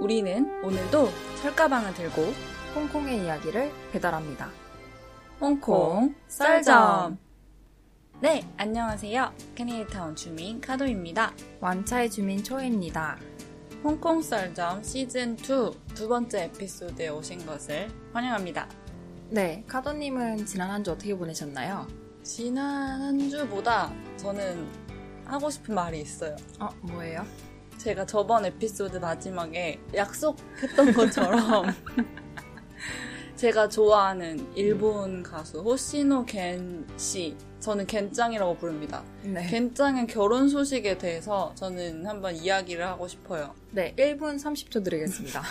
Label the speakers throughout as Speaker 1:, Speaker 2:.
Speaker 1: 우리는 오늘도 철가방을 들고
Speaker 2: 홍콩의 이야기를 배달합니다.
Speaker 1: 홍콩 썰점. 네, 안녕하세요. 캐네이타운 주민 카도입니다.
Speaker 2: 완차의 주민 초혜입니다.
Speaker 1: 홍콩 썰점 시즌 2 두 번째 에피소드에 오신 것을 환영합니다.
Speaker 2: 네, 카도님은 지난 한 주 어떻게 보내셨나요?
Speaker 1: 지난 한 주보다 저는 하고 싶은 말이 있어요.
Speaker 2: 어, 뭐예요?
Speaker 1: 제가 저번 에피소드 마지막에 약속했던 것처럼 제가 좋아하는 일본 가수 호시노 겐 씨, 저는 겐짱이라고 부릅니다.
Speaker 2: 네.
Speaker 1: 겐짱의 결혼 소식에 대해서 저는 한번 이야기를 하고 싶어요.
Speaker 2: 네, 1분 30초 드리겠습니다.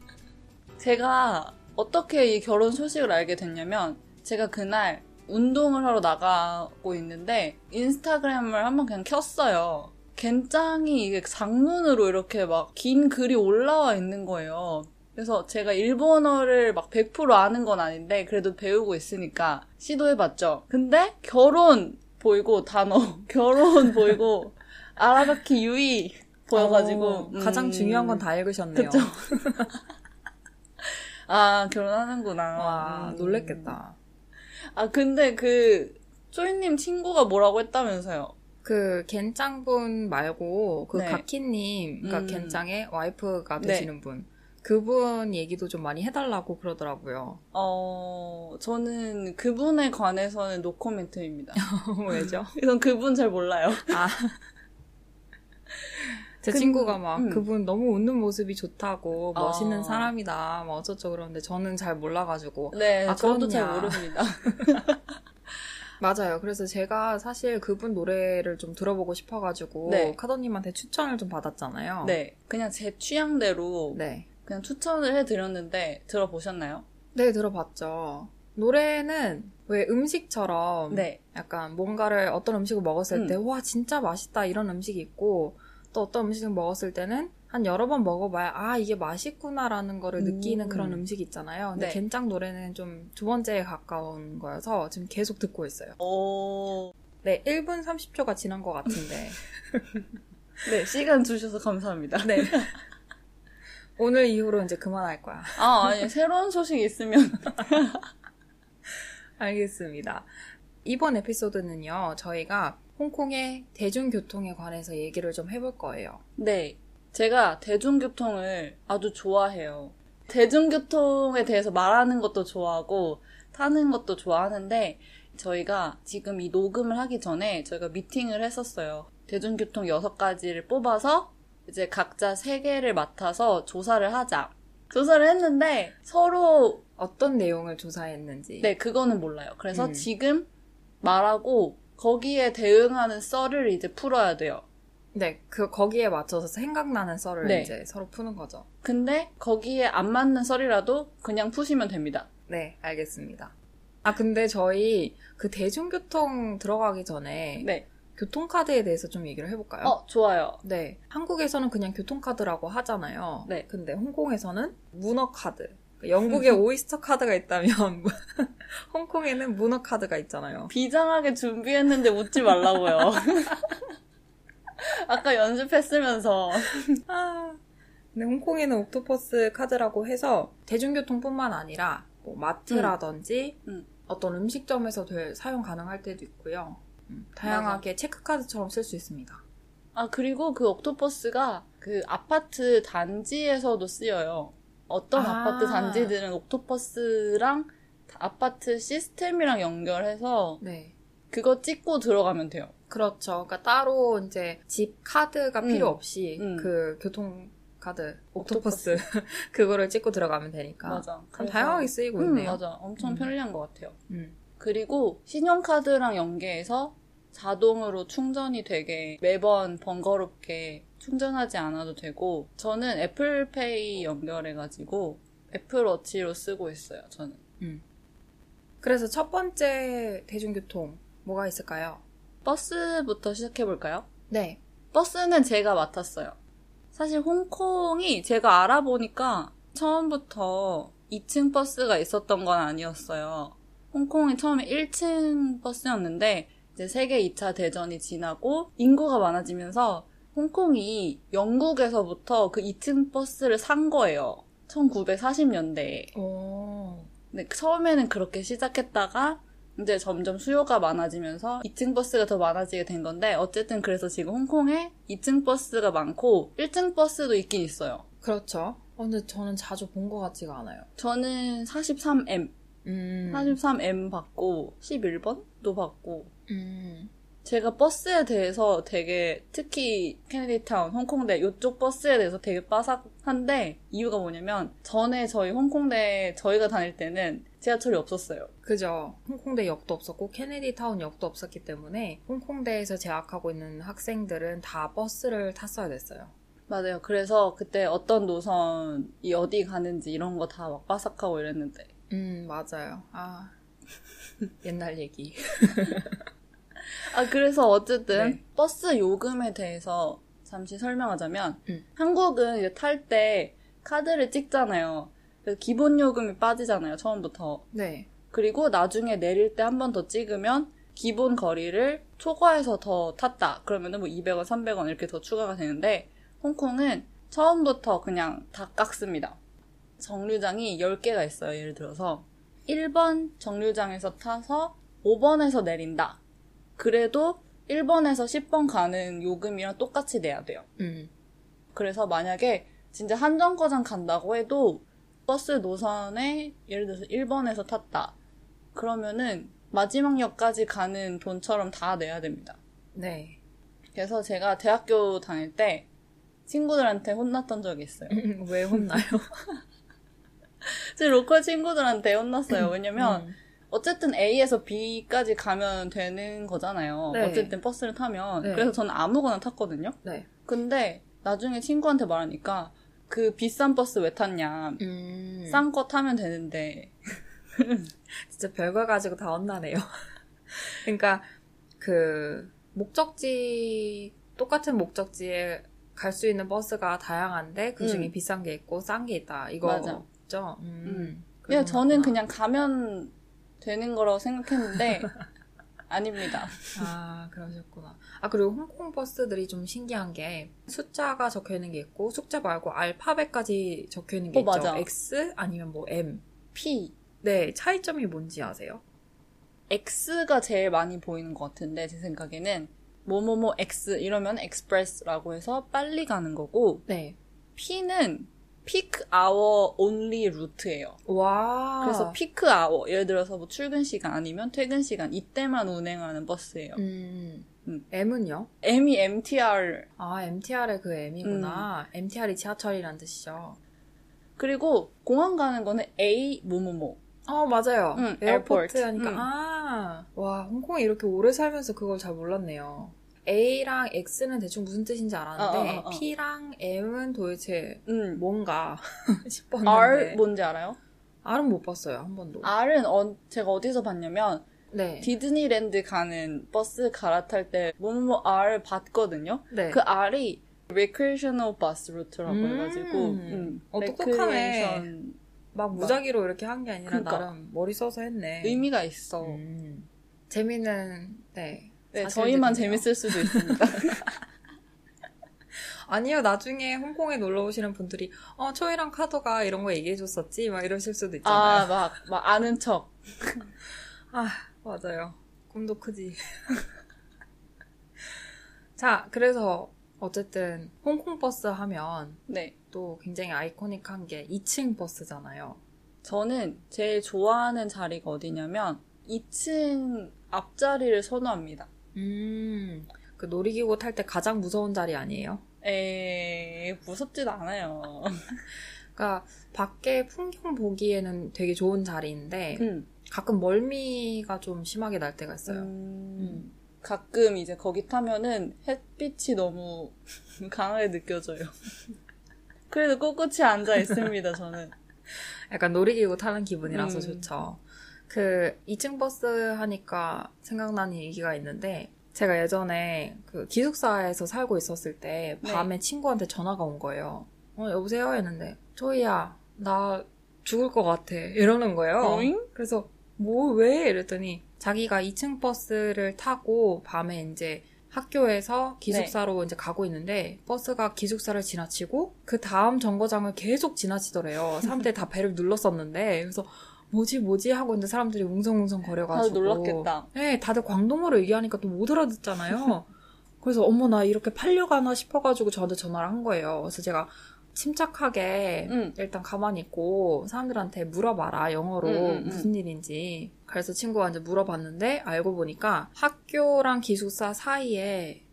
Speaker 1: 제가 어떻게 이 결혼 소식을 알게 됐냐면 제가 그날 운동을 하러 나가고 있는데 인스타그램을 한번 그냥 켰어요. 겐짱이 이게 장문으로 이렇게 막 긴 글이 올라와 있는 거예요. 그래서 제가 일본어를 막 100% 아는 건 아닌데 그래도 배우고 있으니까 시도해봤죠. 근데 결혼 보이고 단어 결혼 보이고 아라바키 유이 보여가지고
Speaker 2: 어, 가장
Speaker 1: 음,
Speaker 2: 중요한 건 다 읽으셨네요.
Speaker 1: 그쵸. 아 결혼하는구나.
Speaker 2: 와,
Speaker 1: 음.
Speaker 2: 놀랬겠다.
Speaker 1: 아 근데 그 쪼이님 친구가 뭐라고 했다면서요?
Speaker 2: 그 겐짱분 말고 그
Speaker 1: 네.
Speaker 2: 가키님, 그러니까
Speaker 1: 음.
Speaker 2: 겐짱의 와이프가
Speaker 1: 네.
Speaker 2: 되시는 분. 그분 얘기도 좀 많이 해달라고 그러더라고요.
Speaker 1: 어 저는 그분에 관해서는 노코멘트입니다.
Speaker 2: 왜죠?
Speaker 1: 전 그분 잘 몰라요.
Speaker 2: 아. 제
Speaker 1: 근-
Speaker 2: 친구가 막
Speaker 1: 음.
Speaker 2: 그분 너무 웃는 모습이 좋다고
Speaker 1: 아.
Speaker 2: 멋있는 사람이다 막 어쩌죠 그러는데 저는 잘 몰라가지고
Speaker 1: 네,
Speaker 2: 아,
Speaker 1: 저도 잘
Speaker 2: 그렇냐.
Speaker 1: 모릅니다.
Speaker 2: 맞아요 그래서 제가 사실 그분 노래를 좀 들어보고 싶어가지고
Speaker 1: 네.
Speaker 2: 카더님한테 추천을 좀 받았잖아요
Speaker 1: 네, 그냥 제 취향대로
Speaker 2: 네.
Speaker 1: 그냥 추천을 해드렸는데 들어보셨나요?
Speaker 2: 네, 들어봤죠 노래는 왜 음식처럼
Speaker 1: 네,
Speaker 2: 약간 뭔가를 어떤 음식을 먹었을
Speaker 1: 음.
Speaker 2: 때와 진짜 맛있다 이런 음식이 있고 또 어떤 음식을 먹었을 때는 한 여러 번 먹어봐야 아 이게 맛있구나라는 거를
Speaker 1: 음.
Speaker 2: 느끼는 그런 음식이 있잖아요. 근데
Speaker 1: 네.
Speaker 2: 겐짱 노래는 좀 두 번째에 가까운 거여서 지금 계속 듣고 있어요.
Speaker 1: 오,
Speaker 2: 네, 1분 30초가 지난 것 같은데
Speaker 1: 네 시간 주셔서 감사합니다.
Speaker 2: 네. 오늘 이후로 이제 그만할 거야.
Speaker 1: 아 아니 새로운 소식 있으면
Speaker 2: 알겠습니다. 이번 에피소드는요, 저희가 홍콩의 대중교통에 관해서 얘기를 좀 해볼 거예요.
Speaker 1: 네, 제가 대중교통을 아주 좋아해요. 대중교통에 대해서 말하는 것도 좋아하고 타는 것도 좋아하는데 저희가 지금 이 녹음을 하기 전에 저희가 미팅을 했었어요. 대중교통 6가지를 뽑아서 이제 각자 3개를 맡아서 조사를 하자. 조사를 했는데 서로
Speaker 2: 어떤 내용을 조사했는지.
Speaker 1: 네, 그거는 몰라요. 그래서
Speaker 2: 음.
Speaker 1: 지금 말하고 거기에 대응하는 썰을 이제 풀어야 돼요.
Speaker 2: 네, 그 거기에 맞춰서 생각나는 썰을
Speaker 1: 네.
Speaker 2: 이제 서로 푸는 거죠.
Speaker 1: 근데 거기에 안 맞는 썰이라도 그냥 푸시면 됩니다.
Speaker 2: 네, 알겠습니다. 아, 근데 저희 그 대중교통 들어가기 전에
Speaker 1: 네.
Speaker 2: 교통카드에 대해서 좀 얘기를 해볼까요?
Speaker 1: 어, 좋아요.
Speaker 2: 네. 한국에서는 그냥 교통카드라고 하잖아요.
Speaker 1: 네.
Speaker 2: 근데 홍콩에서는 문어카드. 영국에 오이스터 카드가 있다면 홍콩에는 문어 카드가 있잖아요.
Speaker 1: 비장하게 준비했는데 웃지 말라고요. 아까 연습했으면서.
Speaker 2: 아, 근데 홍콩에는 옥토퍼스 카드라고 해서 대중교통뿐만 아니라 뭐 마트라든지
Speaker 1: 음.
Speaker 2: 어떤 음식점에서 될- 사용 가능할 때도 있고요. 음, 다양하게 체크카드처럼 쓸 수 있습니다.
Speaker 1: 아, 그리고 그 옥토퍼스가 그 아파트 단지에서도 쓰여요. 어떤
Speaker 2: 아.
Speaker 1: 아. 파트 단지들은 옥토퍼스랑 아파트 시스템이랑 연결해서
Speaker 2: 네.
Speaker 1: 그거 찍고 들어가면 돼요.
Speaker 2: 그렇죠. 그러니까 따로 이제 집 카드가
Speaker 1: 음.
Speaker 2: 필요 없이
Speaker 1: 음.
Speaker 2: 그 교통 카드, 옥토퍼스 그거를 찍고 들어가면 되니까
Speaker 1: 맞아.
Speaker 2: 참
Speaker 1: 그래서-
Speaker 2: 다양하게 쓰이고
Speaker 1: 음,
Speaker 2: 있네요.
Speaker 1: 맞아. 엄청
Speaker 2: 음.
Speaker 1: 편리한 것 같아요.
Speaker 2: 음.
Speaker 1: 그리고 신용카드랑 연계해서 자동으로 충전이 되게 매번 번거롭게 충전하지 않아도 되고 저는 애플페이 연결해가지고 애플워치로 쓰고 있어요. 저는.
Speaker 2: 그래서 첫 번째 대중교통 뭐가 있을까요?
Speaker 1: 버스부터 시작해볼까요?
Speaker 2: 네.
Speaker 1: 버스는 제가 맡았어요. 사실 홍콩이 제가 알아보니까 처음부터 2층 버스가 있었던 건 아니었어요. 홍콩이 처음에 1층 버스였는데 이제 세계 2차 대전이 지나고 인구가 많아지면서 홍콩이 영국에서부터 그 2층 버스를 산 거예요. 1940년대에.
Speaker 2: 오.
Speaker 1: 근데 처음에는 그렇게 시작했다가 이제 점점 수요가 많아지면서 2층 버스가 더 많아지게 된 건데 어쨌든 그래서 지금 홍콩에 2층 버스가 많고 1층 버스도 있긴 있어요.
Speaker 2: 그렇죠. 어, 근데 저는 자주 본 것 같지가 않아요.
Speaker 1: 저는 43M,
Speaker 2: 음.
Speaker 1: 43M 받고 11번도 받고
Speaker 2: 음.
Speaker 1: 제가 버스에 대해서 되게 특히 케네디타운, 홍콩대 이쪽 버스에 대해서 되게 빠삭한데 이유가 뭐냐면 전에 저희 홍콩대 저희가 다닐 때는 지하철이 없었어요.
Speaker 2: 그죠. 홍콩대 역도 없었고 케네디 타운 역도 없었기 때문에 홍콩대에서 재학하고 있는 학생들은 다 버스를 탔어야 됐어요.
Speaker 1: 맞아요. 그래서 그때 어떤 노선이 어디 가는지 이런 거 다 막 빠삭하고 이랬는데
Speaker 2: 음, 맞아요. 아. 옛날 얘기.
Speaker 1: 아 그래서 어쨌든
Speaker 2: 네.
Speaker 1: 버스 요금에 대해서 잠시 설명하자면
Speaker 2: 음.
Speaker 1: 한국은 이제 탈 때 카드를 찍잖아요. 그래서 기본 요금이 빠지잖아요. 처음부터.
Speaker 2: 네.
Speaker 1: 그리고 나중에 내릴 때 한 번 더 찍으면 기본 거리를 초과해서 더 탔다. 그러면은 뭐 200원, 300원 이렇게 더 추가가 되는데 홍콩은 처음부터 그냥 다 깎습니다. 정류장이 10개가 있어요. 예를 들어서 1번 정류장에서 타서 5번에서 내린다. 그래도 1번에서 10번 가는 요금이랑 똑같이 내야 돼요.
Speaker 2: 음.
Speaker 1: 그래서 만약에 진짜 한정거장 간다고 해도 버스 노선에 예를 들어서 1번에서 탔다. 그러면은 마지막 역까지 가는 돈처럼 다 내야 됩니다.
Speaker 2: 네.
Speaker 1: 그래서 제가 대학교 다닐 때 친구들한테 혼났던 적이 있어요.
Speaker 2: 왜 혼나요?
Speaker 1: 제 local 친구들한테 혼났어요. 왜냐면
Speaker 2: 음.
Speaker 1: 어쨌든 A에서 B까지 가면 되는 거잖아요.
Speaker 2: 네.
Speaker 1: 어쨌든 버스를 타면.
Speaker 2: 네.
Speaker 1: 그래서 저는 아무거나 탔거든요.
Speaker 2: 네.
Speaker 1: 근데 나중에 친구한테 말하니까 그 비싼 버스 왜 탔냐.
Speaker 2: 음.
Speaker 1: 싼 거 타면 되는데.
Speaker 2: 진짜 별걸 가지고 다 혼나네요. 그러니까 그 목적지 똑같은 목적지에 갈 수 있는 버스가 다양한데 그 중에
Speaker 1: 음.
Speaker 2: 비싼 게 있고 싼 게 있다.
Speaker 1: 맞아.
Speaker 2: 이거죠. 음.
Speaker 1: 그냥
Speaker 2: 그런
Speaker 1: 저는. 그냥 가면 되는 거라고 생각했는데 아닙니다.
Speaker 2: 아 그러셨구나. 아 그리고 홍콩 버스들이 좀 신기한 게 숫자가 적혀 있는 게 있고 숫자 말고 알파벳까지 적혀 있는 게
Speaker 1: 어,
Speaker 2: 있죠.
Speaker 1: 맞아.
Speaker 2: X 아니면 뭐 M.
Speaker 1: P,
Speaker 2: 네 차이점이 뭔지 아세요?
Speaker 1: X가 제일 많이 보이는 것 같은데 제 생각에는 뭐뭐뭐 X 이러면 express라고 해서 빨리 가는 거고
Speaker 2: 네.
Speaker 1: P는 peak hour only 루트예요.
Speaker 2: 와.
Speaker 1: 그래서 peak hour 예를 들어서 뭐 출근 시간 아니면 퇴근 시간 이때만 운행하는 버스예요.
Speaker 2: 음.
Speaker 1: 음.
Speaker 2: M은요?
Speaker 1: M이 MTR
Speaker 2: 아, MTR의 그 M이구나.
Speaker 1: 음.
Speaker 2: MTR이 지하철이란 뜻이죠.
Speaker 1: 그리고 공항 가는 거는 A 뭐뭐뭐
Speaker 2: 어, 맞아요.
Speaker 1: 응,
Speaker 2: airport
Speaker 1: airport.
Speaker 2: 하니까.
Speaker 1: 응.
Speaker 2: 아, 와, 홍콩에 이렇게 오래 살면서 그걸 잘 몰랐네요. A랑 X는 대충 무슨 뜻인지 알았는데,
Speaker 1: 어, 어, 어, 어.
Speaker 2: P랑 M은 도대체
Speaker 1: 음.
Speaker 2: 뭔가 싶었는데.
Speaker 1: R 뭔지 알아요?
Speaker 2: R은 못 봤어요, 한 번도.
Speaker 1: R은 어- 제가 어디서 봤냐면
Speaker 2: 네.
Speaker 1: 디즈니랜드 가는 버스 갈아탈 때 뭐뭐 R 봤거든요.
Speaker 2: 네.
Speaker 1: 그 R이 recreational bus 루트라고
Speaker 2: 음.
Speaker 1: 해가지고 음,
Speaker 2: 어, 똑똑하네. 막 무작위로 이렇게 한 게 아니라
Speaker 1: 그러니까.
Speaker 2: 나름 머리 써서 했네.
Speaker 1: 의미가 있어.
Speaker 2: 음. 재미는, 네.
Speaker 1: 네. 저희만 재밌을 수도 있습니다.
Speaker 2: 아니요, 나중에 홍콩에 놀러 오시는 분들이, 어, 초이랑 카도가 이런 거 얘기해 줬었지? 막 이러실 수도
Speaker 1: 아,
Speaker 2: 있잖아요.
Speaker 1: 막, 막 아는 척.
Speaker 2: 아, 맞아요. 꿈도 크지. 자, 그래서, 어쨌든, 홍콩 버스 하면
Speaker 1: 네.
Speaker 2: 또 굉장히 아이코닉한 게 2층 버스잖아요.
Speaker 1: 저는 제일 좋아하는 자리가 어디냐면 2층 앞자리를 선호합니다.
Speaker 2: 음, 그 놀이기구 탈 때 가장 무서운 자리 아니에요?
Speaker 1: 에 무섭지도 않아요.
Speaker 2: 그러니까, 밖에 풍경 보기에는 되게 좋은 자리인데,
Speaker 1: 음.
Speaker 2: 가끔 멀미가 좀 심하게 날 때가 있어요.
Speaker 1: 음, 가끔 이제 거기 타면은 햇빛이 너무 강하게 느껴져요. 그래도 꿋꿋이 앉아 있습니다, 저는.
Speaker 2: 약간 놀이기구 타는 기분이라서
Speaker 1: 음.
Speaker 2: 좋죠. 그 2층 버스 하니까 생각나는 얘기가 있는데 제가 예전에 그 기숙사에서 살고 있었을 때
Speaker 1: 네.
Speaker 2: 밤에 친구한테 전화가 온 거예요. 어 여보세요 했는데 조이야 나 죽을 것 같아 이러는 거예요.
Speaker 1: 어잉?
Speaker 2: 그래서 뭐 왜 이랬더니 자기가 2층 버스를 타고 밤에 이제 학교에서 기숙사로 이제 가고 있는데 버스가 기숙사를 지나치고 그 다음 정거장을 계속 지나치더래요. 사람들이 다 배를 눌렀었는데 그래서 뭐지 뭐지 하고 있는데 사람들이 웅성웅성 거려가지고
Speaker 1: 다들 놀랐겠다.
Speaker 2: 네, 다들 광동어로 얘기하니까 또 못 알아듣잖아요. 그래서 어머 나 이렇게 팔려가나 싶어가지고 저한테 전화를 한 거예요. 그래서 제가 침착하게
Speaker 1: 응.
Speaker 2: 일단 가만히 있고 사람들한테 물어봐라 영어로
Speaker 1: 응.
Speaker 2: 무슨 일인지 그래서 친구가 이제 물어봤는데 알고 보니까 학교랑 기숙사 사이에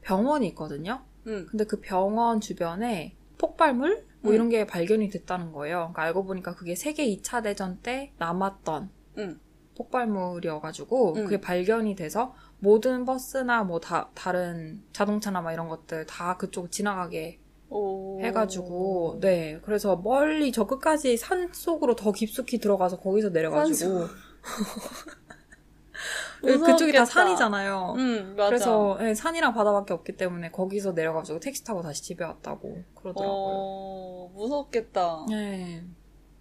Speaker 2: 병원이 있거든요.
Speaker 1: 응.
Speaker 2: 근데 그 병원 주변에 폭발물 뭐
Speaker 1: 응.
Speaker 2: 이런 게 발견이 됐다는 거예요. 그러니까 알고 보니까 그게 세계 2차 대전 때 남았던
Speaker 1: 응.
Speaker 2: 폭발물이어가지고
Speaker 1: 응.
Speaker 2: 그게 발견이 돼서 모든 버스나 뭐 다 다른 자동차나 막 이런 것들 다 그쪽 지나가게
Speaker 1: 오.
Speaker 2: 해가지고 네 그래서 멀리 저 끝까지 산 속으로 더 깊숙이 들어가서 거기서 내려가지고 그쪽이
Speaker 1: 무서웠겠다.
Speaker 2: 다 산이잖아요.
Speaker 1: 응, 맞아.
Speaker 2: 그래서 네, 산이랑 바다밖에 없기 때문에 거기서 내려가지고 택시 타고 다시 집에 왔다고 그러더라고요.
Speaker 1: 어, 무섭겠다.
Speaker 2: 네,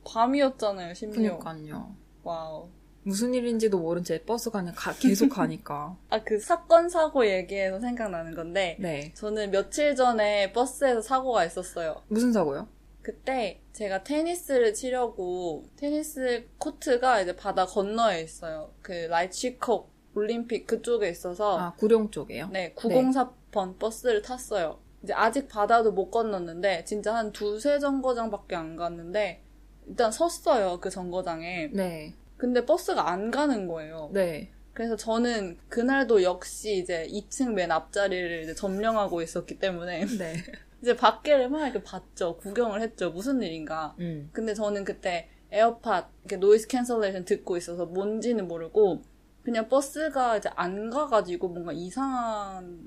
Speaker 1: 밤이었잖아요, 심지어.
Speaker 2: 그니까요.
Speaker 1: wow.
Speaker 2: 무슨 일인지도 모른 채 버스가 그냥 가- 계속 가니까.
Speaker 1: 아, 그 사건, 사고 얘기해서 생각나는 건데,
Speaker 2: 네.
Speaker 1: 저는 며칠 전에 버스에서 사고가 있었어요.
Speaker 2: 무슨 사고요?
Speaker 1: 그때 제가 테니스를 치려고, 테니스 코트가 이제 바다 건너에 있어요. 그, 라이치콕 올림픽 그쪽에 있어서,
Speaker 2: 아, 구룡 쪽에요?
Speaker 1: 네, 904번 버스를 탔어요. 이제 아직 바다도 못 건넜는데, 진짜 한 두세 정거장밖에 안 갔는데, 일단 섰어요, 그 정거장에.
Speaker 2: 네.
Speaker 1: 근데 버스가 안 가는 거예요.
Speaker 2: 네.
Speaker 1: 그래서 저는 그날도 역시 이제 2층 맨 앞자리를 이제 점령하고 있었기 때문에
Speaker 2: 네.
Speaker 1: 이제 밖에를 막 이렇게 봤죠. 구경을 했죠. 무슨 일인가.
Speaker 2: 음.
Speaker 1: 근데 저는 그때 에어팟, 이렇게 noise cancellation 듣고 있어서 뭔지는 모르고 그냥 버스가 이제 안 가가지고 뭔가 이상한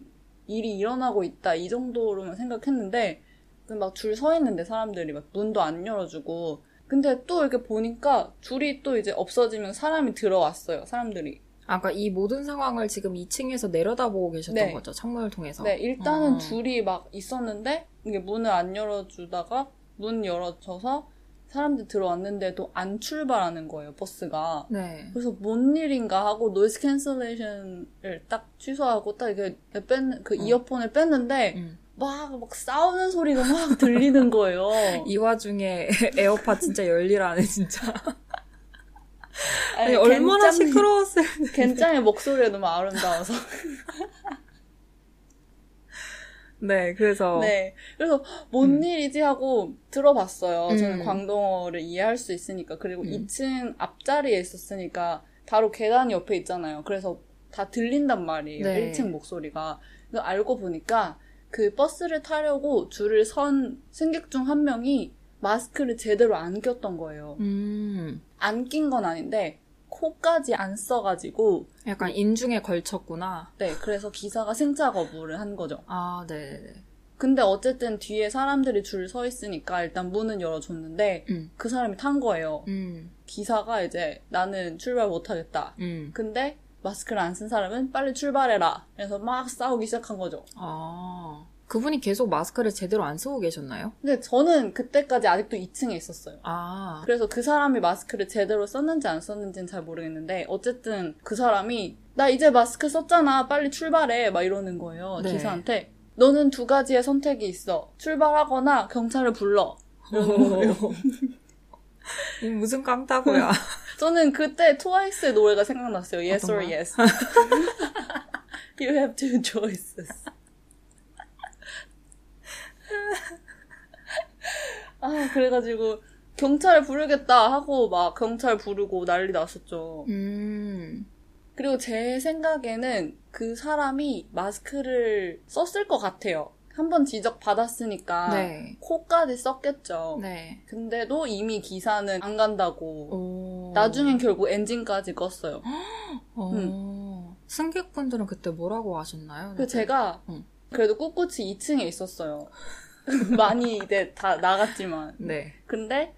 Speaker 1: 일이 일어나고 있다. 이 정도로만 생각했는데 막 줄 서 있는데 사람들이 막 문도 안 열어주고 근데 또 이렇게 보니까 줄이 또 이제 없어지면 사람이 들어왔어요. 사람들이.
Speaker 2: 아까 이 모든 상황을 지금 2층에서 내려다보고 계셨던
Speaker 1: 네.
Speaker 2: 거죠? 창문을 통해서?
Speaker 1: 네, 일단은
Speaker 2: 어.
Speaker 1: 줄이 막 있었는데 이게 문을 안 열어주다가 문 열어줘서 사람들 들어왔는데도 안 출발하는 거예요 버스가.
Speaker 2: 네.
Speaker 1: 그래서 뭔 일인가 하고 noise cancellation을 딱 취소하고 딱 이렇게 뺀, 그
Speaker 2: 어.
Speaker 1: 이어폰을 뺐는데
Speaker 2: 음.
Speaker 1: 막, 막 싸우는 소리가 막 들리는 거예요.
Speaker 2: 이 와중에 에어팟 진짜 열일하네, 진짜. 아니,
Speaker 1: 아니,
Speaker 2: 얼마나
Speaker 1: 겐짱이-
Speaker 2: 시끄러웠어요.
Speaker 1: 겐짱의 목소리가 너무 아름다워서.
Speaker 2: 네, 그래서.
Speaker 1: 네. 그래서 뭔
Speaker 2: 음.
Speaker 1: 일이지 하고 들어봤어요. 저는
Speaker 2: 음.
Speaker 1: 광동어를 이해할 수 있으니까. 그리고
Speaker 2: 음.
Speaker 1: 2층 앞자리에 있었으니까 바로 계단 옆에 있잖아요. 그래서 다 들린단 말이에요.
Speaker 2: 네.
Speaker 1: 1층 목소리가. 그래서 알고 보니까 그 버스를 타려고 줄을 선 승객 중 한 명이 마스크를 제대로 안 꼈던 거예요.
Speaker 2: 음.
Speaker 1: 안 낀 건 아닌데 코까지 안 써가지고
Speaker 2: 약간 인중에 걸쳤구나.
Speaker 1: 네 그래서 기사가 승차 거부를 한 거죠.
Speaker 2: 아, 네네네.
Speaker 1: 근데 어쨌든 뒤에 사람들이 줄 서 있으니까 일단 문은 열어줬는데
Speaker 2: 음.
Speaker 1: 그 사람이 탄 거예요.
Speaker 2: 음.
Speaker 1: 기사가 이제 나는 출발 못하겠다.
Speaker 2: 음.
Speaker 1: 근데 마스크를 안 쓴 사람은 빨리 출발해라. 그래서 막 싸우기 시작한 거죠.
Speaker 2: 아. 그분이 계속 마스크를 제대로 안 쓰고 계셨나요?
Speaker 1: 근데 저는 그때까지 아직도 2층에 있었어요.
Speaker 2: 아.
Speaker 1: 그래서 그 사람이 마스크를 제대로 썼는지 안 썼는지는 잘 모르겠는데 어쨌든 그 사람이 나 이제 마스크 썼잖아 빨리 출발해 막 이러는 거예요
Speaker 2: 네.
Speaker 1: 기사한테 너는 두 가지의 선택이 있어 출발하거나 경찰을 불러 이러는 거예요
Speaker 2: 이 무슨 깡따구야.
Speaker 1: 저는 그때 트와이스의 노래가 생각났어요 Yes or? Yes You have two choices 아 그래가지고 경찰을 부르겠다 하고 막 경찰 부르고 난리 났었죠
Speaker 2: 음.
Speaker 1: 그리고 제 생각에는 그 사람이 마스크를 썼을 것 같아요. 한 번 지적 받았으니까
Speaker 2: 네.
Speaker 1: 코까지 썼겠죠.
Speaker 2: 네.
Speaker 1: 근데도 이미 기사는 안 간다고.
Speaker 2: 오.
Speaker 1: 나중엔 결국 엔진까지 껐어요.
Speaker 2: 어. 승객분들은 그때 뭐라고 하셨나요?
Speaker 1: 그 제가
Speaker 2: 응.
Speaker 1: 그래도 꿋꿋이 2층에 있었어요. 많이 이제 다 나갔지만.
Speaker 2: 네.
Speaker 1: 근데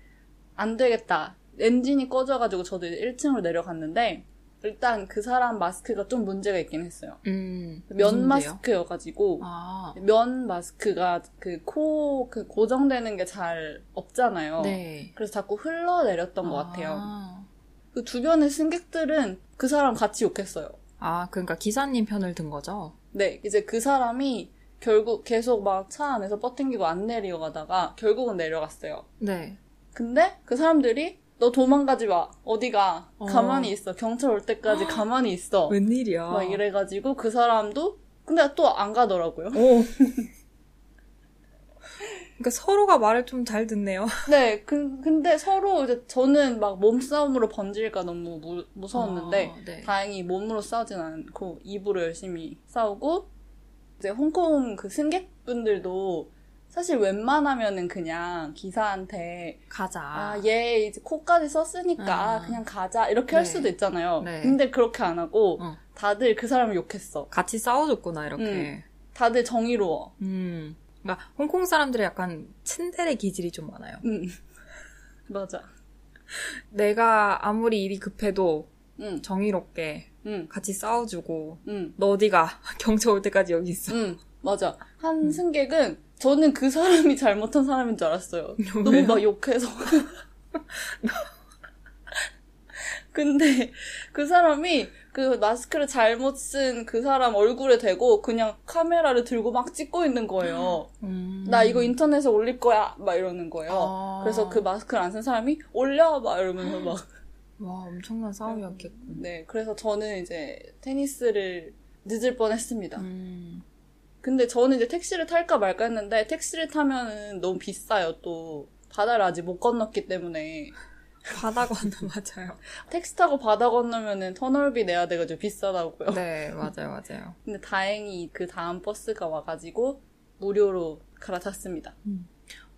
Speaker 1: 안 되겠다. 엔진이 꺼져가지고 저도 이제 1층으로 내려갔는데 일단 그 사람 마스크가 좀 문제가 있긴 했어요.
Speaker 2: 음.
Speaker 1: 면? 마스크여가지고
Speaker 2: 아.
Speaker 1: 면 마스크가 그 코 그 고정되는 게 잘 없잖아요.
Speaker 2: 네.
Speaker 1: 그래서 자꾸 흘러내렸던 것 같아요.
Speaker 2: 아.
Speaker 1: 그 주변의 승객들은 그 사람 같이 욕했어요.
Speaker 2: 아, 그러니까 기사님 편을 든 거죠?
Speaker 1: 네, 이제 그 사람이 결국 계속 막 차 안에서 버팅기고 안 내려가다가 결국은 내려갔어요.
Speaker 2: 네.
Speaker 1: 근데 그 사람들이 너 도망가지 마. 어디가?
Speaker 2: 어.
Speaker 1: 가만히 있어. 경찰 올 때까지 가만히 있어.
Speaker 2: 웬일이야.
Speaker 1: 막 이래가지고 그 사람도 근데 또 안 가더라고요.
Speaker 2: 오. 그러니까 서로가 말을 좀 잘 듣네요.
Speaker 1: 네, 그, 근데 서로 이제 저는 막 몸싸움으로 번질까 너무 무, 무서웠는데
Speaker 2: 어, 네.
Speaker 1: 다행히 몸으로 싸우진 않고 입으로 열심히 싸우고 이제 홍콩 그 승객분들도 사실 웬만하면은 그냥 기사한테
Speaker 2: 가자.
Speaker 1: 아 얘 이제 코까지 썼으니까
Speaker 2: 아.
Speaker 1: 그냥 가자 이렇게 할
Speaker 2: 네.
Speaker 1: 수도 있잖아요.
Speaker 2: 네.
Speaker 1: 근데 그렇게 안 하고
Speaker 2: 어.
Speaker 1: 다들 그 사람을 욕했어.
Speaker 2: 같이 싸워줬구나, 이렇게.
Speaker 1: 음. 다들 정의로워.
Speaker 2: 음. 그러니까 홍콩 사람들이 약간 츤데레 기질이 좀 많아요.
Speaker 1: 응. 맞아.
Speaker 2: 내가 아무리 일이 급해도
Speaker 1: 응,
Speaker 2: 정의롭게
Speaker 1: 응,
Speaker 2: 같이 싸워주고
Speaker 1: 응.
Speaker 2: 너 어디가? 경찰 올 때까지 여기 있어.
Speaker 1: 응, 맞아. 한
Speaker 2: 음.
Speaker 1: 승객은 저는 그 사람이 잘못한 사람인 줄 알았어요. 너무? 막 욕해서. 근데 그 사람이 그 마스크를 잘못 쓴 그 사람 얼굴에 대고 그냥 카메라를 들고 막 찍고 있는 거예요.
Speaker 2: 음.
Speaker 1: 나 이거 인터넷에 올릴 거야. 막 이러는 거예요.
Speaker 2: 아.
Speaker 1: 그래서 그 마스크를 안 쓴 사람이 올려. 막 이러면서 막.
Speaker 2: 와, 엄청난 싸움이었겠군.
Speaker 1: 네. 그래서 저는 이제 테니스를 늦을 뻔 했습니다.
Speaker 2: 음.
Speaker 1: 근데 저는 이제 택시를 탈까 말까 했는데 택시를 타면은 너무 비싸요 또 바다를 아직 못 건넜기 때문에
Speaker 2: 바다 건너 맞아요.
Speaker 1: 택시 타고 바다 건너면은 터널비 내야 돼가지고 비싸다고요.
Speaker 2: 네, 맞아요, 맞아요.
Speaker 1: 근데 다행히 그 다음 버스가 와가지고 무료로 갈아탔습니다.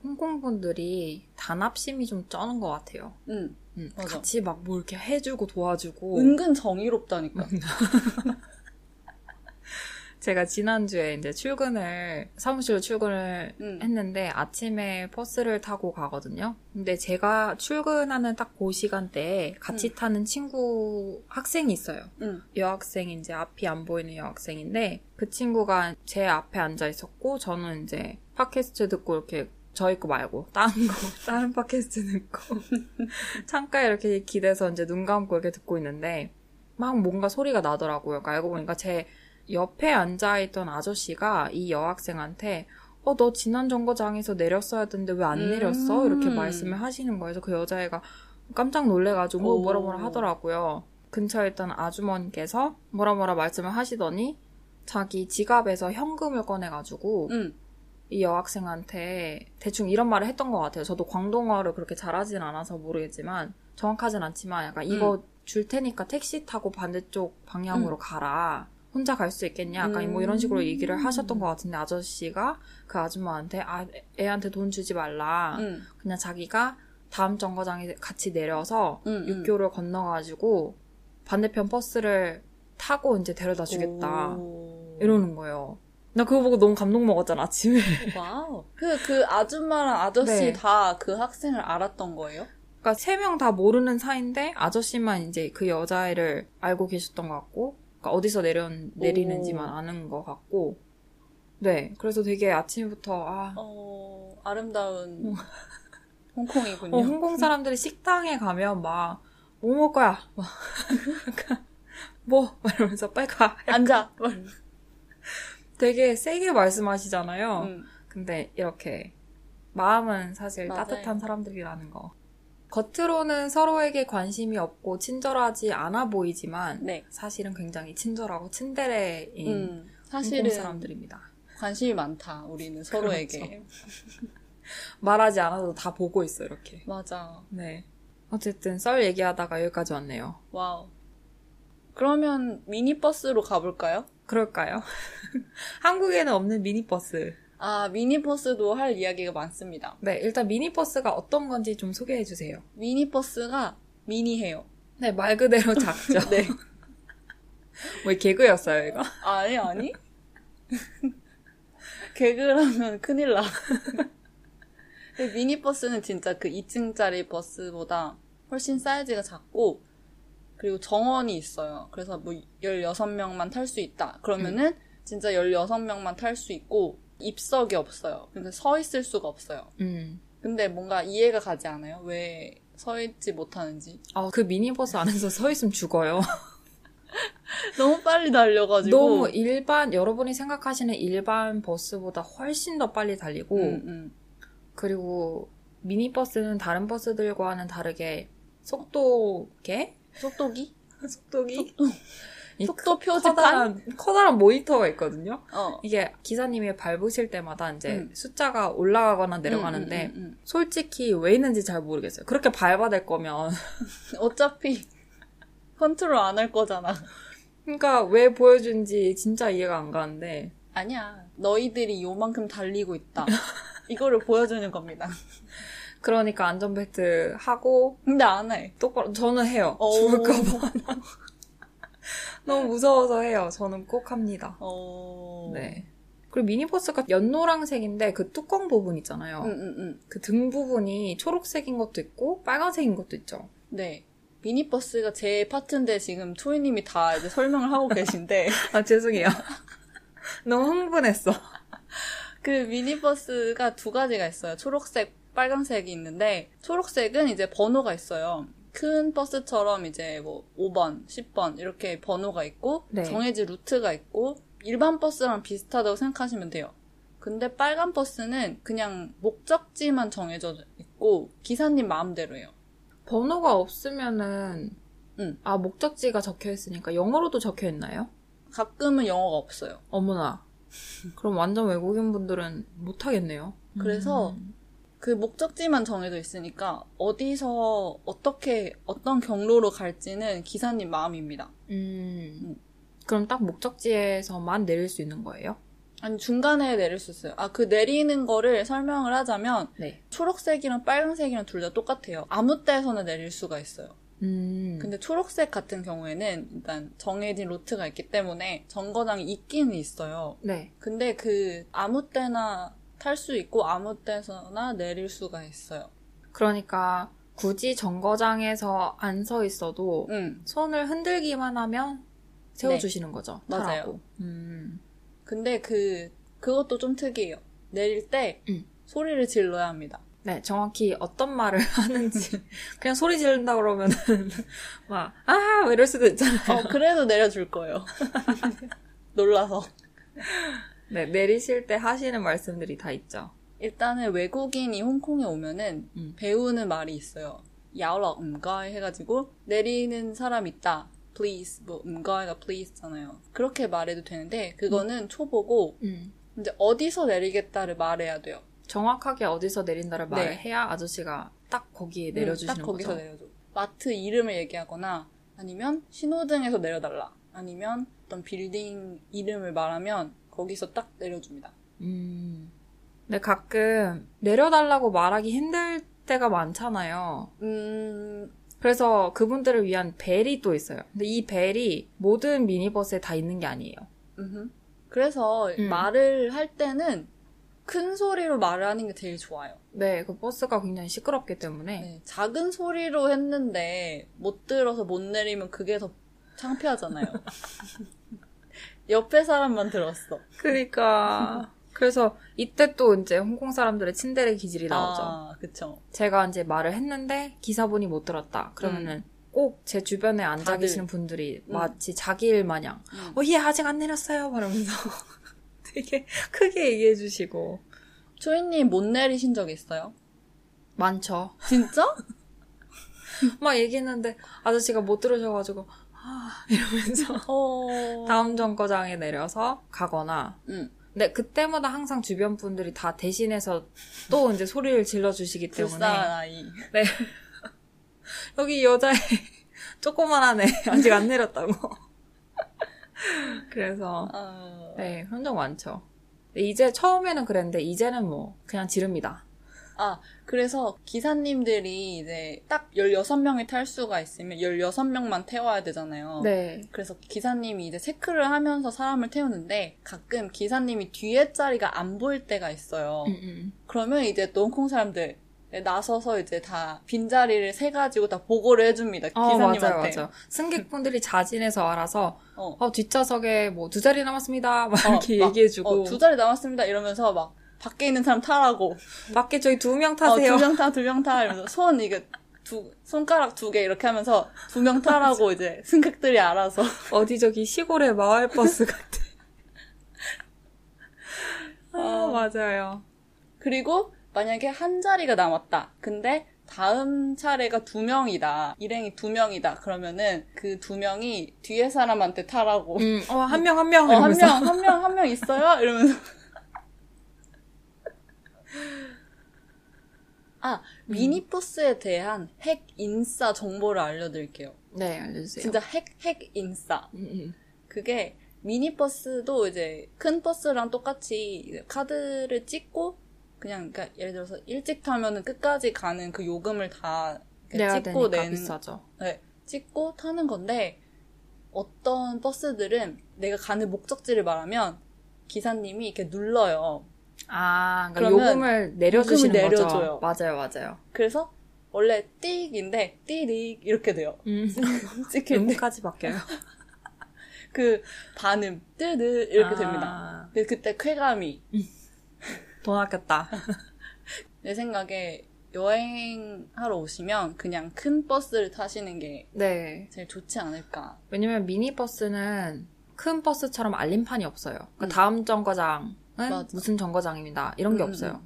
Speaker 2: 홍콩 분들이 단합심이 좀 쩌는 것 같아요.
Speaker 1: 응.
Speaker 2: 음,
Speaker 1: 맞아.
Speaker 2: 같이 막 뭐 이렇게 해주고 도와주고.
Speaker 1: 은근 정의롭다니까.
Speaker 2: 제가 지난주에 이제 출근을, 사무실로 출근을
Speaker 1: 응.
Speaker 2: 했는데 아침에 버스를 타고 가거든요. 근데 제가 출근하는 딱 그 시간대에 같이
Speaker 1: 응.
Speaker 2: 타는 친구 학생이 있어요.
Speaker 1: 응.
Speaker 2: 여학생이 이제 앞이 안 보이는 여학생인데 그 친구가 제 앞에 앉아 있었고 저는 이제 팟캐스트 듣고 이렇게 저희 거 말고 다른 거 다른 팟캐스트 듣고 창가에 이렇게 기대서 이제 눈 감고 이렇게 듣고 있는데 막 뭔가 소리가 나더라고요. 그러니까 알고 보니까 제 옆에 앉아있던 아저씨가 이 여학생한테 어, 너 지난 정거장에서 내렸어야 되는데 왜안
Speaker 1: 음.
Speaker 2: 내렸어? 이렇게 말씀을 하시는 거예요. 그래서 그 여자애가 깜짝 놀래가지고
Speaker 1: 오.
Speaker 2: 뭐라 뭐라 하더라고요. 근처에 있던 아주머니께서 뭐라 뭐라 말씀을 하시더니 자기 지갑에서 현금을 꺼내가지고
Speaker 1: 응.
Speaker 2: 이 여학생한테 대충 이런 말을 했던 것 같아요. 저도 광동어를 그렇게 잘하진 않아서 모르겠지만 정확하진 않지만 약간 이거 줄 테니까 택시 타고 반대쪽 방향으로 가라. 혼자 갈 수 있겠냐? 약간 뭐 이런 식으로 얘기를 하셨던 것 같은데 아저씨가 그 아줌마한테 아 애한테 돈 주지 말라.
Speaker 1: 응.
Speaker 2: 그냥 자기가 다음 정거장에 같이 내려서
Speaker 1: 응, 응.
Speaker 2: 육교를 건너가지고 반대편 버스를 타고 이제 데려다 주겠다.
Speaker 1: 오.
Speaker 2: 이러는 거예요. 나 그거 보고 너무 감동 먹었잖아, 아침에.
Speaker 1: wow. 그, 그 아줌마랑 아저씨
Speaker 2: 네.
Speaker 1: 다 그 학생을 알았던 거예요?
Speaker 2: 그러니까 세 명 다 모르는 사이인데 아저씨만 이제 그 여자애를 알고 계셨던 것 같고, 그러니까 어디서 내려, 내리는지만
Speaker 1: 오.
Speaker 2: 아는 것 같고, 네. 그래서 되게 아침부터, 아,
Speaker 1: 어, 아름다운 홍콩이군요.
Speaker 2: 어, 홍콩 사람들이 식당에 가면 막, 뭐 먹을 거야? 막, 약간, 뭐? 막 이러면서 빨리 가.
Speaker 1: 앉아.
Speaker 2: 되게 세게 말씀하시잖아요.
Speaker 1: 응.
Speaker 2: 근데 이렇게 마음은 사실
Speaker 1: 맞아요.
Speaker 2: 따뜻한 사람들이라는 거. 겉으로는 서로에게 관심이 없고 친절하지 않아 보이지만
Speaker 1: 네.
Speaker 2: 사실은 굉장히 친절하고 친데레인
Speaker 1: 음, 사실은
Speaker 2: 사람들입니다.
Speaker 1: 관심이 많다. 우리는 서로에게.
Speaker 2: 말하지 않아도 다 보고 있어 이렇게.
Speaker 1: 맞아.
Speaker 2: 네. 어쨌든 썰 얘기하다가 여기까지 왔네요.
Speaker 1: wow. 그러면 미니버스로 가볼까요?
Speaker 2: 그럴까요? 한국에는 없는 미니버스.
Speaker 1: 아, 미니버스도 할 이야기가 많습니다.
Speaker 2: 네, 일단 미니버스가 어떤 건지 좀 소개해 주세요.
Speaker 1: 미니버스가 mini해요.
Speaker 2: 네, 말 그대로 작죠.
Speaker 1: 네.
Speaker 2: 뭐 개그였어요, 이거?
Speaker 1: 아니, 아니. 개그라면 큰일 나. 미니버스는 진짜 그 2층짜리 버스보다 훨씬 사이즈가 작고, 그리고 정원이 있어요. 그래서 뭐 16명만 탈 수 있다. 그러면은 진짜 16명만 탈 수 있고, 입석이 없어요. 근데 서 있을 수가 없어요.
Speaker 2: 음.
Speaker 1: 근데 뭔가 이해가 가지 않아요? 왜 서 있지 못하는지.
Speaker 2: 아, 그 미니버스 안에서 서 있으면 죽어요.
Speaker 1: 너무 빨리 달려가지고.
Speaker 2: 너무 일반 여러분이 생각하시는 일반 버스보다 훨씬 더 빨리 달리고
Speaker 1: 음, 음.
Speaker 2: 그리고 미니버스는 다른 버스들과는 다르게 속도계
Speaker 1: 속도기?
Speaker 2: 속도기 이
Speaker 1: 속도 표지판?
Speaker 2: 커다란, 커다란 모니터가 있거든요.
Speaker 1: 어.
Speaker 2: 이게 기사님이 밟으실 때마다 이제
Speaker 1: 음.
Speaker 2: 숫자가 올라가거나 내려가는데
Speaker 1: 음, 음, 음,
Speaker 2: 솔직히 왜 있는지 잘 모르겠어요. 그렇게 밟아댈 거면
Speaker 1: 음. 어차피 컨트롤 안 할 거잖아.
Speaker 2: 그러니까 왜 보여준지 진짜 이해가 안 가는데
Speaker 1: 아니야. 너희들이 요만큼 달리고 있다. 이거를 보여주는 겁니다.
Speaker 2: 그러니까 안전벨트 하고
Speaker 1: 근데 안 해.
Speaker 2: 똑바로 저는 해요.
Speaker 1: 어.
Speaker 2: 죽을까봐 너무 무서워서 해요. 저는 꼭 합니다.
Speaker 1: 어.
Speaker 2: 네. 그리고 미니버스가 연노랑색인데 그 뚜껑 부분 있잖아요.
Speaker 1: 응, 응, 응.
Speaker 2: 그등 부분이 초록색인 것도 있고 빨간색인 것도 있죠.
Speaker 1: 네. 미니버스가 제 파트인데 지금 초이님이 다 이제 설명을 하고 계신데
Speaker 2: 아 죄송해요. 너무 흥분했어.
Speaker 1: 그 미니버스가 두 가지가 있어요. 초록색, 빨간색이 있는데 초록색은 이제 번호가 있어요. 큰 버스처럼 이제 뭐 5번, 10번 이렇게 번호가 있고
Speaker 2: 네.
Speaker 1: 정해진 루트가 있고 일반 버스랑 비슷하다고 생각하시면 돼요. 근데 빨간 버스는 그냥 목적지만 정해져 있고 기사님 마음대로예요.
Speaker 2: 번호가 없으면은
Speaker 1: 응.
Speaker 2: 아 목적지가 적혀 있으니까 영어로도 적혀 있나요?
Speaker 1: 가끔은 영어가 없어요.
Speaker 2: 어머나. 그럼 완전 외국인 분들은 못 하겠네요.
Speaker 1: 그래서
Speaker 2: 음.
Speaker 1: 그 목적지만 정해져 있으니까 어디서 어떻게 어떤 경로로 갈지는 기사님 마음입니다.
Speaker 2: 음.
Speaker 1: 음.
Speaker 2: 그럼 딱 목적지에서만 내릴 수 있는 거예요?
Speaker 1: 아니 중간에 내릴 수 있어요. 아 그 내리는 거를 설명을 하자면
Speaker 2: 네.
Speaker 1: 초록색이랑 빨간색이랑 둘 다 똑같아요. 아무 때에서나 내릴 수가 있어요.
Speaker 2: 음.
Speaker 1: 근데 초록색 같은 경우에는 일단 정해진 루트가 있기 때문에 정거장이 있기는 있어요.
Speaker 2: 네.
Speaker 1: 근데 그 아무 때나 탈 수 있고 아무 때서나 내릴 수가 있어요.
Speaker 2: 그러니까 굳이 정거장에서 안 서 있어도
Speaker 1: 응.
Speaker 2: 손을 흔들기만 하면 세워주시는 거죠.
Speaker 1: 네. 맞아요.
Speaker 2: 타라고. 음.
Speaker 1: 근데 그 그것도 좀 특이해요. 내릴 때
Speaker 2: 응.
Speaker 1: 소리를 질러야 합니다.
Speaker 2: 네, 정확히 어떤 말을 하는지 그냥 소리 지른다 그러면은 막 아, 뭐 이럴 수도 있잖아요.
Speaker 1: 어 그래도 내려줄 거예요. 놀라서.
Speaker 2: 네, 내리실 때 하시는 말씀들이 다 있죠.
Speaker 1: 일단은 외국인이 홍콩에 오면은
Speaker 2: 음.
Speaker 1: 배우는 말이 있어요. 야오라 음가이 해가지고 내리는 사람 있다. please 뭐 음가이가 please잖아요. 그렇게 말해도 되는데 그거는 초보고
Speaker 2: 음.
Speaker 1: 이제 어디서 내리겠다를 말해야 돼요.
Speaker 2: 정확하게 어디서 내린다를
Speaker 1: 네.
Speaker 2: 해야 아저씨가 딱 거기에
Speaker 1: 음,
Speaker 2: 내려주시는
Speaker 1: 딱 거기서
Speaker 2: 거죠.
Speaker 1: 내려줘. 마트 이름을 얘기하거나 아니면 신호등에서 내려달라. 아니면 어떤 빌딩 이름을 말하면 거기서 딱 내려줍니다.
Speaker 2: 음. 근데 가끔 내려달라고 말하기 힘들 때가 많잖아요.
Speaker 1: 음,
Speaker 2: 그래서 그분들을 위한 벨이 또 있어요. 근데 이 벨이 모든 미니버스에 다 있는 게 아니에요.
Speaker 1: 음흠. 그래서
Speaker 2: 음.
Speaker 1: 말을 할 때는 큰 소리로 말을 하는 게 제일 좋아요.
Speaker 2: 네, 그 버스가 굉장히 시끄럽기 때문에.
Speaker 1: 네, 작은 소리로 했는데 못 들어서 못 내리면 그게 더 창피하잖아요. 옆에 사람만 들었어.
Speaker 2: 그러니까. 그래서 이때 또 이제 홍콩 사람들의 친데레 기질이 나오죠.
Speaker 1: 아, 그쵸.
Speaker 2: 제가 이제 말을 했는데 기사분이 못 들었다. 그러면은 꼭제 주변에 앉아
Speaker 1: 음. 다들.
Speaker 2: 계시는 분들이
Speaker 1: 음.
Speaker 2: 마치 자기 일 마냥
Speaker 1: 음.
Speaker 2: 어, 얘 아직 안 내렸어요. 말하면서 되게 크게 얘기해 주시고.
Speaker 1: 초이님 못 내리신 적 있어요?
Speaker 2: 많죠.
Speaker 1: 진짜?
Speaker 2: 막 얘기했는데 아저씨가 못 들으셔가지고 아 이러면서
Speaker 1: 어.
Speaker 2: 다음 정거장에 내려서 가거나.
Speaker 1: 응.
Speaker 2: 근데 그때마다 항상 주변 분들이 다 대신해서 또 이제 소리를 질러주시기 때문에.
Speaker 1: 아이.
Speaker 2: 네. 여기 여자애 조그만한 애 아직 안 내렸다고. 그래서
Speaker 1: 어...
Speaker 2: 네 그런 적 많죠. 이제 처음에는 그랬는데 이제는 뭐 그냥 지릅니다
Speaker 1: 아, 그래서 기사님들이 이제 딱 16명이 탈 수가 있으면 16명만 태워야 되잖아요.
Speaker 2: 네
Speaker 1: 그래서 기사님이 이제 체크를 하면서 사람을 태우는데 가끔 기사님이 뒤에 자리가 안 보일 때가 있어요.
Speaker 2: 음, 음.
Speaker 1: 그러면 이제 또 홍콩 사람들 나서서 이제 다 빈자리를 세 가지고 다 보고를 해줍니다.
Speaker 2: 어,
Speaker 1: 기사님한테.
Speaker 2: 맞아요, 맞아요. 승객분들이 자진해서 알아서,
Speaker 1: 어.
Speaker 2: 어, 뒷좌석에 뭐 두 자리 남았습니다. 막
Speaker 1: 어,
Speaker 2: 이렇게
Speaker 1: 막,
Speaker 2: 얘기해주고,
Speaker 1: 어, 두 자리 남았습니다. 이러면서 막 밖에 있는 사람 타라고.
Speaker 2: 밖에 저희 두명
Speaker 1: 어,
Speaker 2: 타세요.
Speaker 1: 두명 타, 두 명 타. 이러면서 손 이게 두 손가락 두 개 이렇게 하면서 두 명 타라고 이제 승객들이 알아서
Speaker 2: 어디 저기 시골의 마을 버스 같아. 아,
Speaker 1: 어.
Speaker 2: 맞아요.
Speaker 1: 그리고 만약에 한 자리가 남았다. 근데 다음 차례가 두 명이다. 일행이 두 명이다. 그러면은 그 두 명이 뒤에 사람한테 타라고.
Speaker 2: 음, 어, 한 명, 한 명.
Speaker 1: 어, 한. 명, 한 명, 한 명 있어요? 이러면서. 아, 미니버스에 대한 핵 인싸 정보를 알려드릴게요.
Speaker 2: 네, 알려주세요.
Speaker 1: 진짜 핵, 핵 인싸.
Speaker 2: 음, 음.
Speaker 1: 그게 미니버스도 이제 큰 버스랑 똑같이 카드를 찍고 그냥 그러니까 예를 들어서 일찍 타면은 끝까지 가는 그 요금을 다 찍고 낸
Speaker 2: 비싸죠.
Speaker 1: 네, 찍고 타는 건데 어떤 버스들은 내가 가는 목적지를 말하면 기사님이 이렇게 눌러요.
Speaker 2: 아, 그러니까
Speaker 1: 그러면
Speaker 2: 요금을 내려주시는
Speaker 1: 요금을
Speaker 2: 거죠.
Speaker 1: 내려줘요.
Speaker 2: 맞아요, 맞아요.
Speaker 1: 그래서 원래 띡인데 띠릭 이렇게 돼요.
Speaker 2: 음,
Speaker 1: 찍힐 때
Speaker 2: 음까지 바뀌어요.
Speaker 1: 그 반음 뜨드 이렇게
Speaker 2: 아,
Speaker 1: 됩니다. 근데 그때 쾌감이
Speaker 2: 돈 아꼈다.
Speaker 1: 내 생각에 여행하러 오시면 그냥 큰 버스를 타시는 게
Speaker 2: 네.
Speaker 1: 제일 좋지 않을까.
Speaker 2: 왜냐면 미니버스는 큰 버스처럼 알림판이 없어요. 그러니까
Speaker 1: 음.
Speaker 2: 다음 정거장은
Speaker 1: 맞아.
Speaker 2: 무슨 정거장입니다. 이런 게
Speaker 1: 음,
Speaker 2: 없어요.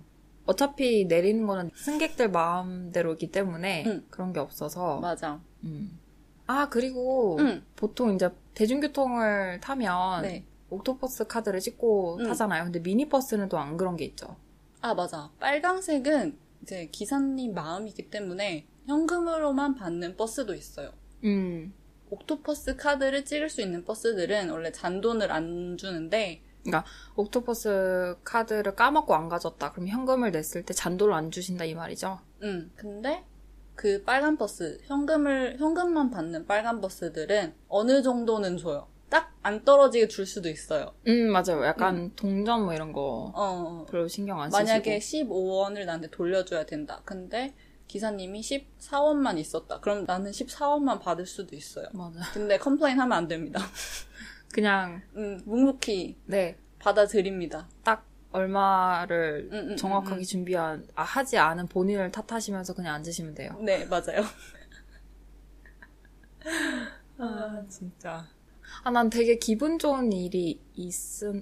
Speaker 2: 어차피 내리는 거는 승객들 마음대로이기 때문에
Speaker 1: 음.
Speaker 2: 그런 게 없어서.
Speaker 1: 맞아.
Speaker 2: 음. 아, 그리고
Speaker 1: 응.
Speaker 2: 보통 이제 대중교통을 타면
Speaker 1: 네.
Speaker 2: 옥토퍼스 카드를 찍고
Speaker 1: 음.
Speaker 2: 타잖아요. 근데 미니버스는 또 안 그런 게 있죠.
Speaker 1: 아, 맞아. 빨강색은 이제 기사님 마음이기 때문에 현금으로만 받는 버스도 있어요.
Speaker 2: 음.
Speaker 1: 옥토퍼스 카드를 찍을 수 있는 버스들은 원래 잔돈을 안 주는데,
Speaker 2: 옥토퍼스 카드를 까먹고 안 가졌다. 그럼 현금을 냈을 때 잔도를 안 주신다 이 말이죠.
Speaker 1: 음, 근데 그 빨간 버스, 현금을, 현금만 받는 빨간 버스들은 어느 정도는 줘요. 딱 안 떨어지게 줄 수도 있어요.
Speaker 2: 음, 맞아요. 약간 동전 뭐 이런 거
Speaker 1: 어, 어.
Speaker 2: 별로 신경 안 쓰시고.
Speaker 1: 만약에 15원을 나한테 돌려줘야 된다. 근데 기사님이 14원만 있었다. 그럼 나는 14원만 받을 수도 있어요.
Speaker 2: 맞아.
Speaker 1: 근데 complain 하면 안 됩니다.
Speaker 2: 그냥
Speaker 1: 음, 묵묵히
Speaker 2: 네,
Speaker 1: 받아들입니다.
Speaker 2: 딱 얼마를
Speaker 1: 음, 음,
Speaker 2: 정확하게
Speaker 1: 음,
Speaker 2: 준비한 아, 하지 않은 본인을 탓하시면서 그냥 앉으시면 돼요.
Speaker 1: 음. 네, 맞아요.
Speaker 2: 아, 진짜. 아, 난 되게 기분 좋은 일이 있,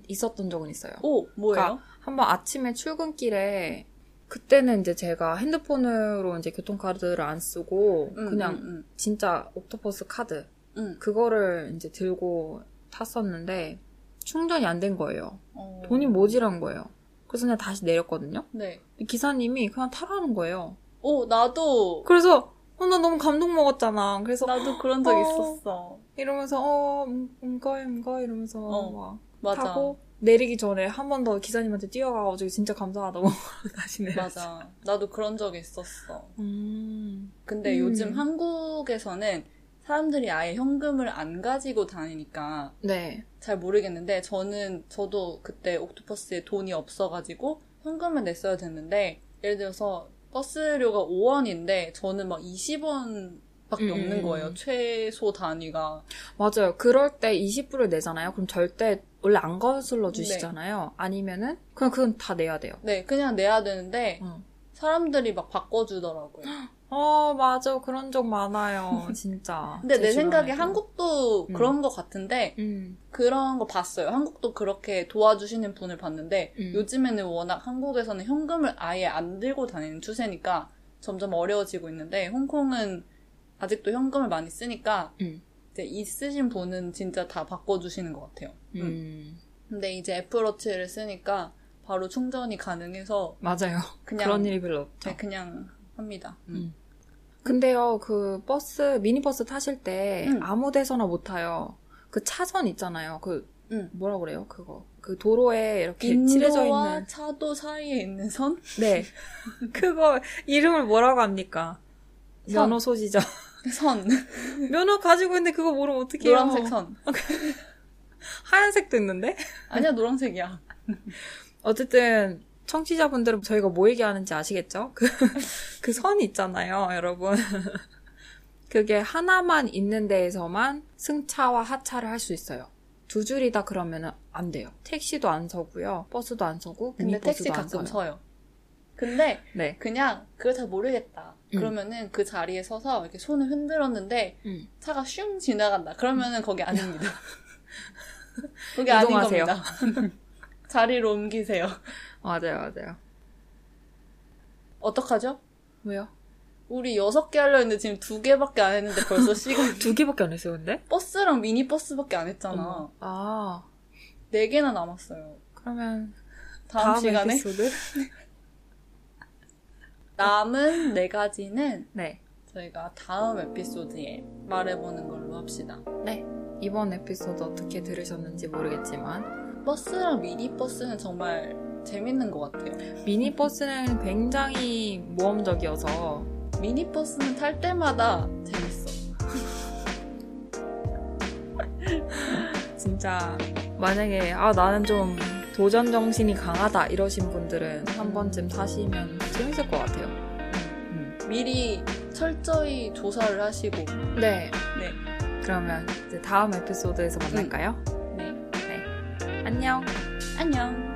Speaker 2: 있었던 적은 있어요.
Speaker 1: 오, 뭐예요?
Speaker 2: 그러니까 한번 아침에 출근길에 그때는 이제 제가 핸드폰으로 이제 교통카드를 안 쓰고
Speaker 1: 음,
Speaker 2: 그냥
Speaker 1: 음,
Speaker 2: 진짜 옥토퍼스 카드
Speaker 1: 음,
Speaker 2: 그거를 이제 들고 탔었는데 충전이 안 된 거예요.
Speaker 1: 어.
Speaker 2: 돈이 모자란 거예요. 그래서 그냥 다시 내렸거든요.
Speaker 1: 네.
Speaker 2: 기사님이 그냥 타라는 거예요.
Speaker 1: 오, 나도,
Speaker 2: 그래서 어, 나 너무 감동 먹었잖아. 그래서
Speaker 1: 나도 그런 적
Speaker 2: 어.
Speaker 1: 있었어.
Speaker 2: 이러면서 어, 음, 음거 음거 이러면서
Speaker 1: 어,
Speaker 2: 막
Speaker 1: 맞아.
Speaker 2: 타고 내리기 전에 한 번 더 기사님한테 뛰어가가지고 진짜 감사하다고 다시 내렸어.
Speaker 1: 맞아. 나도 그런 적 있었어.
Speaker 2: 음.
Speaker 1: 근데
Speaker 2: 음.
Speaker 1: 요즘 한국에서는 사람들이 아예 현금을 안 가지고 다니니까
Speaker 2: 네.
Speaker 1: 잘 모르겠는데 저는 저도 그때 옥토퍼스에 돈이 없어가지고 현금을 냈어야 됐는데 예를 들어서 버스료가 5원인데 저는 막 20원 밖에
Speaker 2: 음,
Speaker 1: 없는
Speaker 2: 음,
Speaker 1: 거예요.
Speaker 2: 음.
Speaker 1: 최소 단위가.
Speaker 2: 맞아요. 그럴 때 20불을 내잖아요. 그럼 절대 원래 안 거슬러 주시잖아요. 아니면은 그냥 그건 다 내야 돼요.
Speaker 1: 네, 그냥 내야 되는데
Speaker 2: 응.
Speaker 1: 사람들이 막 바꿔주더라고요.
Speaker 2: 어, 맞아. 그런 적 많아요. 진짜.
Speaker 1: 근데 제내 생각에. 한국도
Speaker 2: 음.
Speaker 1: 그런 것 같은데
Speaker 2: 음.
Speaker 1: 그런 거 봤어요. 한국도 그렇게 도와주시는 분을 봤는데
Speaker 2: 음.
Speaker 1: 요즘에는 워낙 한국에서는 현금을 아예 안 들고 다니는 추세니까 점점 어려워지고 있는데 홍콩은 아직도 현금을 많이 쓰니까
Speaker 2: 음.
Speaker 1: 이제 있으신 분은 진짜 다 바꿔주시는 것 같아요.
Speaker 2: 음.
Speaker 1: 근데 이제 애플워치를 쓰니까 바로 충전이 가능해서
Speaker 2: 맞아요.
Speaker 1: 그냥
Speaker 2: 그런 일이 별로 없죠.
Speaker 1: 네, 그냥 합니다. 음.
Speaker 2: 음. 근데요, 그 버스, 미니버스 타실 때
Speaker 1: 음.
Speaker 2: 아무 데서나 못 타요. 그 차선 있잖아요. 그,
Speaker 1: 음.
Speaker 2: 뭐라 그래요? 그거. 그 도로에 이렇게 칠해져 있는.
Speaker 1: 차도 사이에 있는 선?
Speaker 2: 네. 그거, 이름을 뭐라고 합니까?
Speaker 1: 선.
Speaker 2: 면허 소지자.
Speaker 1: 선.
Speaker 2: 면허 가지고 있는데 그거 모르면 어떡해요?
Speaker 1: 노란색 선.
Speaker 2: 하얀색도 있는데?
Speaker 1: 아니야, 노란색이야.
Speaker 2: 어쨌든, 청취자분들은 저희가 뭐 얘기하는지 아시겠죠? 그, 그선 있잖아요, 여러분. 그게 하나만 있는 데에서만 승차와 하차를 할 수 있어요. 두 줄이다 그러면은 안 돼요. 택시도 안 서고요. 버스도 안 서고,
Speaker 1: 근데 택시
Speaker 2: 안
Speaker 1: 가끔
Speaker 2: 서요.
Speaker 1: 근데
Speaker 2: 네.
Speaker 1: 그냥 그걸 잘 모르겠다.
Speaker 2: 음.
Speaker 1: 그러면은 그 자리에 서서 이렇게 손을 흔들었는데
Speaker 2: 음.
Speaker 1: 차가 슝 지나간다. 그러면은 거기 아닙니다. 거기 아닌. 겁니다. 자리로 옮기세요.
Speaker 2: 맞아요, 맞아요.
Speaker 1: 어떡하죠?
Speaker 2: 왜요?
Speaker 1: 우리 여섯 개 하려 했는데 지금 두 개밖에 안 했는데 벌써 시간
Speaker 2: 두 개밖에 안 했어요, 근데?
Speaker 1: 버스랑 미니 버스밖에 안 했잖아.
Speaker 2: 어머. 아,
Speaker 1: 네 개나 남았어요.
Speaker 2: 그러면
Speaker 1: 다음,
Speaker 2: 다음,
Speaker 1: 시간에
Speaker 2: 에피소드?
Speaker 1: 남은 네 가지는
Speaker 2: 네.
Speaker 1: 저희가 다음 에피소드에 말해보는 걸로 합시다.
Speaker 2: 네. 이번 에피소드 어떻게 들으셨는지 모르겠지만
Speaker 1: 버스랑 미니버스는 정말 재밌는 것 같아요.
Speaker 2: 미니버스는 굉장히 모험적이어서
Speaker 1: 미니버스는 탈 때마다 재밌어.
Speaker 2: 진짜 만약에 아 나는 좀 도전 정신이 강하다 이러신 분들은 한 번쯤 타시면 재밌을 것 같아요. 음.
Speaker 1: 미리 철저히 조사를 하시고.
Speaker 2: 네.
Speaker 1: 네.
Speaker 2: 그러면 이제 다음 에피소드에서 만날까요?
Speaker 1: 네.
Speaker 2: 네. 안녕.
Speaker 1: 안녕.